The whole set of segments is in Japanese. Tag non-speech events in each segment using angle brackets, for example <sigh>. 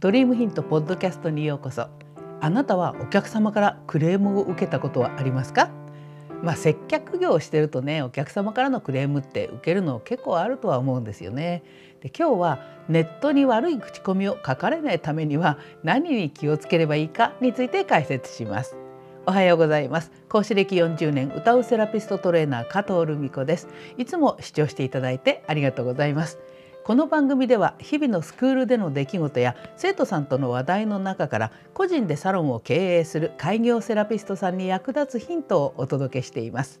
ドリームヒントポッドキャストにようこそ。あなたはお客様からクレームを受けたことはありますか？まあ、接客業をしてるとねお客様からのクレームって受けるの結構あるとは思うんですよね。で今日はネットに悪い口コミを書かれないためには何に気をつければいいかについて解説します。おはようございます。講師歴40年歌うセラピストトレーナー加藤留美子です。いつも視聴していただいてありがとうございます。この番組では日々のスクールでの出来事や生徒さんとの話題の中から個人でサロンを経営する開業セラピストさんに役立つヒントをお届けしています。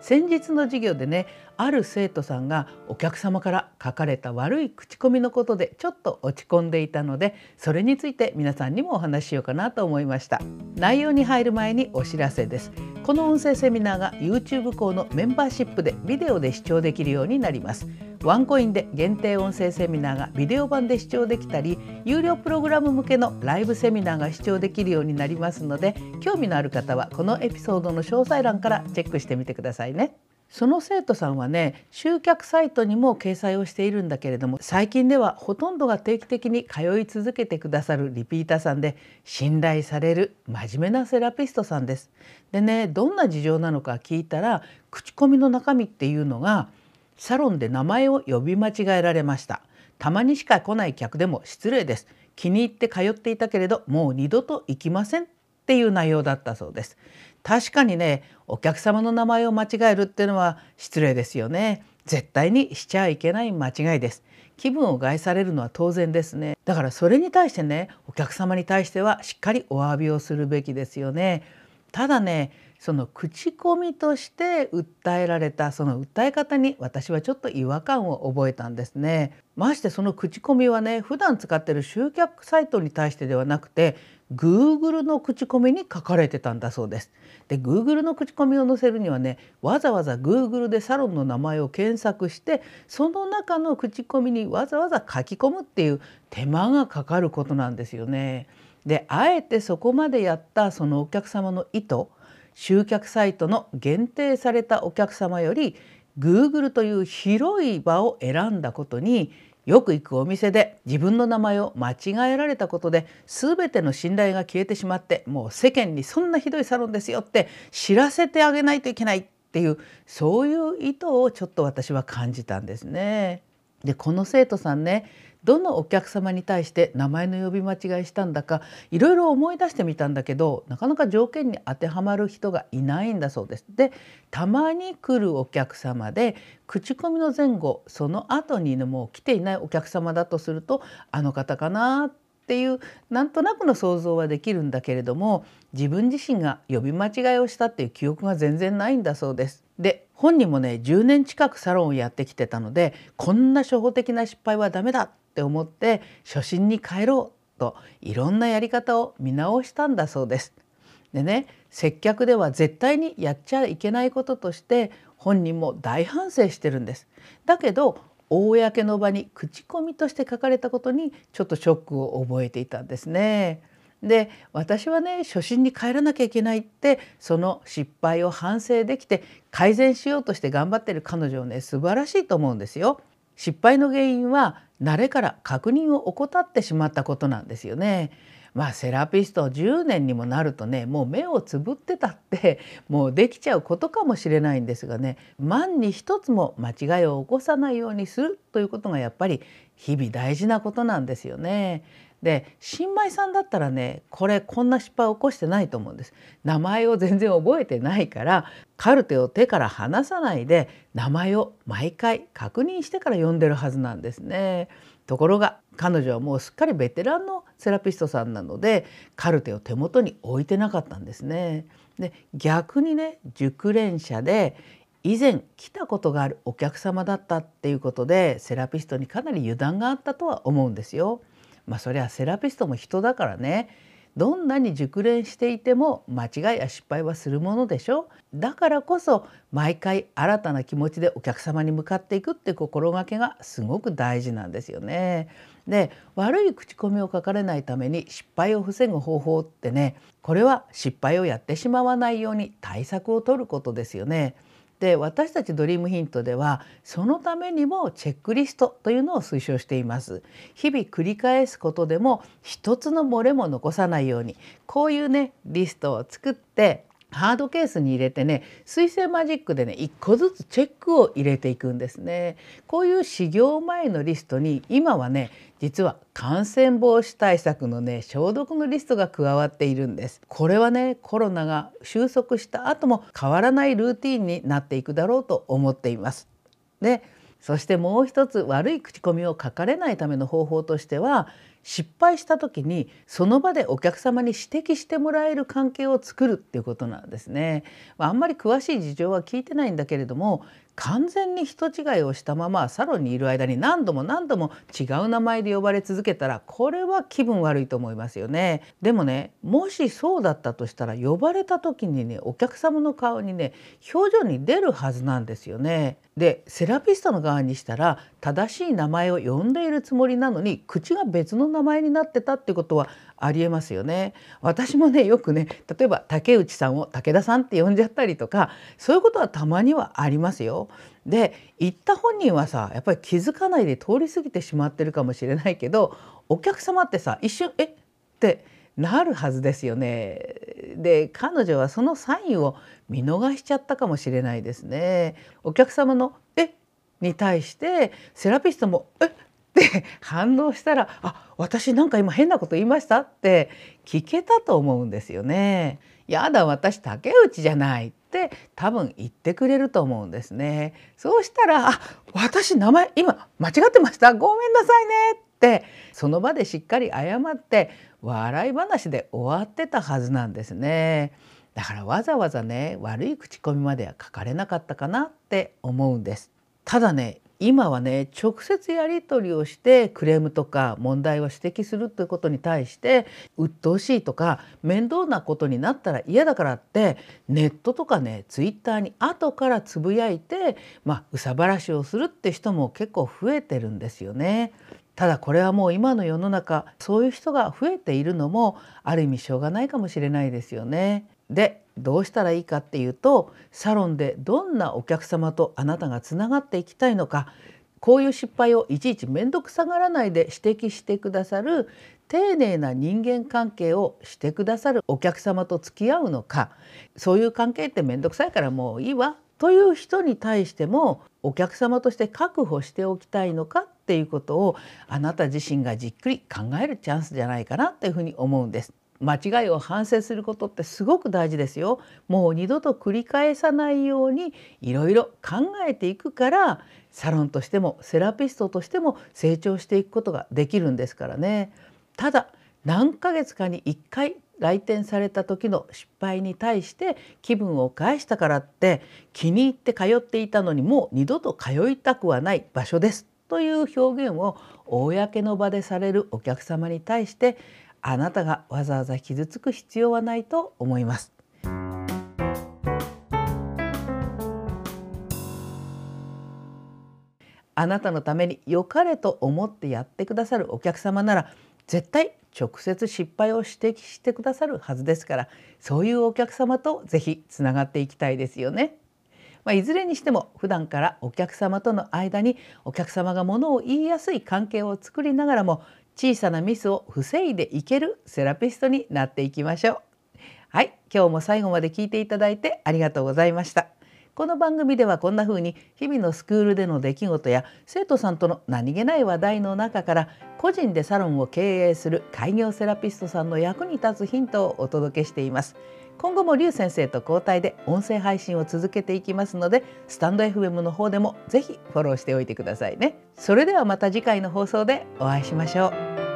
先日の授業でねある生徒さんがお客様から書かれた悪い口コミのことでちょっと落ち込んでいたのでそれについて皆さんにもお話ししようかなと思いました。内容に入る前にお知らせです。この音声セミナーが YouTube 校のメンバーシップでビデオで視聴できるようになります。ワンコインで限定音声セミナーがビデオ版で視聴できたり有料プログラム向けのライブセミナーが視聴できるようになりますので興味のある方はこのエピソードの詳細欄からチェックしてみてくださいね。その生徒さんはね集客サイトにも掲載をしているんだけれども最近ではほとんどが定期的に通い続けてくださるリピーターさんで信頼される真面目なセラピストさんです。でねどんな事情なのか聞いたら口コミの中身っていうのがサロンで名前を呼び間違えられました。たまにしか来ない客でも失礼です。気に入って通っていたけれどもう二度と行きません。っていう内容だったそうです。確かにねお客様の名前を間違えるっていうのは失礼ですよね。絶対にしちゃいけない間違いです。気分を害されるのは当然ですね。だからそれに対してねお客様に対してはしっかりお詫びをするべきですよね。ただねその口コミとして訴えられたその訴え方に私はちょっと違和感を覚えたんですね。ましてその口コミはね普段使ってる集客サイトに対してではなくて Google の口コミに書かれてたんだそうです。で Google の口コミを載せるにはねわざわざ Google でサロンの名前を検索してその中の口コミにわざわざ書き込むっていう手間がかかることなんですよね。であえてそこまでやったそのお客様の意図集客サイトの限定されたお客様より Google という広い場を選んだことによく行くお店で自分の名前を間違えられたことで全ての信頼が消えてしまってもう世間にそんなひどいサロンですよって知らせてあげないといけないっていうそういう意図をちょっと私は感じたんですね。でこの生徒さんねどのお客様に対して名前の呼び間違いしたんだかいろいろ思い出してみたんだけどなかなか条件に当てはまる人がいないんだそうです。でたまに来るお客様で口コミの前後その後に、もう来ていないお客様だとするとあの方かなっていうなんとなくの想像はできるんだけれども自分自身が呼び間違いをしたっていう記憶が全然ないんだそうです。で本人もね10年近くサロンをやってきてたのでこんな初歩的な失敗はダメだって思って初心に帰ろうといろんなやり方を見直したんだそうです。でね接客では絶対にやっちゃいけないこととして本人も大反省してるんです。だけど公の場に口コミとして書かれたことにちょっとショックを覚えていたんですね。で私はね初心に帰らなきゃいけないってその失敗を反省できて改善しようとして頑張ってる彼女をね素晴らしいと思うんですよ。失敗の原因は慣れから確認を怠ってしまったことなんですよね。まあセラピスト10年にもなるとねもう目をつぶってたって <laughs> もうできちゃうことかもしれないんですがね万に一つも間違いを起こさないようにするということがやっぱり日々大事なことなんですよね。で新米さんだったらねこれこんな失敗を起こしてないと思うんです。名前を全然覚えてないからカルテを手から離さないで名前を毎回確認してから読んでるはずなんですね。ところが彼女はもうすっかりベテランのセラピストさんなのでカルテを手元に置いてなかったんですね。で逆にね熟練者で以前来たことがあるお客様だったっていうことでセラピストにかなり油断があったとは思うんですよ。まあそれはセラピストも人だからねどんなに熟練していても間違いや失敗はするものでしょだからこそ毎回新たな気持ちでお客様に向かっていくって心がけがすごく大事なんですよね。で悪い口コミを書かれないために失敗を防ぐ方法ってねこれは失敗をやってしまわないように対策を取ることですよね。で私たちドリームヒントではそのためにもチェックリストというのを推奨しています。日々繰り返すことでも一つの漏れも残さないようにこういうねリストを作ってハードケースに入れてね水星マジックでね一個ずつチェックを入れていくんですね。こういう始業前のリストに今はね実は感染防止対策のね消毒のリストが加わっているんです。これはねコロナが収束した後も変わらないルーティンになっていくだろうと思っています。でそしてもう一つ悪い口コミを書かれないための方法としては失敗した時にその場でお客様に指摘してもらえる関係を作るっていうことなんですね。あんまり詳しい事情は聞いてないんだけれども完全に人違いをしたままサロンにいる間に何度も何度も違う名前で呼ばれ続けたらこれは気分悪いと思いますよね。でもねもしそうだったとしたら呼ばれた時にねお客様の顔にね表情に出るはずなんですよね。でセラピストの側にしたら正しい名前を呼んでいるつもりなのに口が別の名前になってたってことはありえますよね。私もねよくね例えば竹内さんを武田さんって呼んじゃったりとかそういうことはたまにはありますよ。で言った本人はさやっぱり気づかないで通り過ぎてしまってるかもしれないけどお客様ってさ一瞬「え？っ?」てなるはずですよね。で彼女はそのサインを見逃しちゃったかもしれないですね。お客様の「え？に対してセラピストも「え？って反応したら「あ私なんか今変なこと言いました?」って聞けたと思うんですよね。やだ私竹内じゃないって多分言ってくれると思うんですね。そうしたら「あ私名前今間違ってましたごめんなさいね」ってその場でしっかり謝って笑い話で終わってたはずなんですね。だからわざわざね悪い口コミまでは書かれなかったかなって思うんです。ただね今はね直接やり取りをしてクレームとか問題を指摘するということに対して鬱陶しいとか面倒なことになったら嫌だからってネットとかねツイッターに後からつぶやいてまあ憂さ晴らしをするって人も結構増えてるんですよね。ただこれはもう今の世の中そういう人が増えているのもある意味しょうがないかもしれないですよね。でどうしたらいいかっていうとサロンでどんなお客様とあなたがつながっていきたいのかこういう失敗をいちいち面倒くさがらないで指摘してくださる丁寧な人間関係をしてくださるお客様と付き合うのかそういう関係って面倒くさいからもういいわという人に対してもお客様として確保しておきたいのかっていうことをあなた自身がじっくり考えるチャンスじゃないかなというふうに思うんです。間違いを反省することってすごく大事ですよ。もう二度と繰り返さないようにいろいろ考えていくからサロンとしてもセラピストとしても成長していくことができるんですからね。ただ何ヶ月かに1回来店された時の失敗に対して気分を返したからって気に入って通っていたのにもう二度と通いたくはない場所ですという表現を公の場でされるお客様に対してあなたがわざわざ傷つく必要はないと思います。あなたのために良かれと思ってやってくださるお客様なら絶対直接失敗を指摘してくださるはずですからそういうお客様とぜひつながっていきたいですよね。まあ、いずれにしても普段からお客様との間にお客様がものを言いやすい関係を作りながらも小さなミスを防いでいけるセラピストになっていきましょう。はい、今日も最後まで聞いていただいてありがとうございました。この番組ではこんな風に日々のスクールでの出来事や生徒さんとの何気ない話題の中から個人でサロンを経営する開業セラピストさんの役に立つヒントをお届けしています。今後も劉先生と交代で音声配信を続けていきますのでスタンド FM の方でもぜひフォローしておいてくださいね。それではまた次回の放送でお会いしましょう。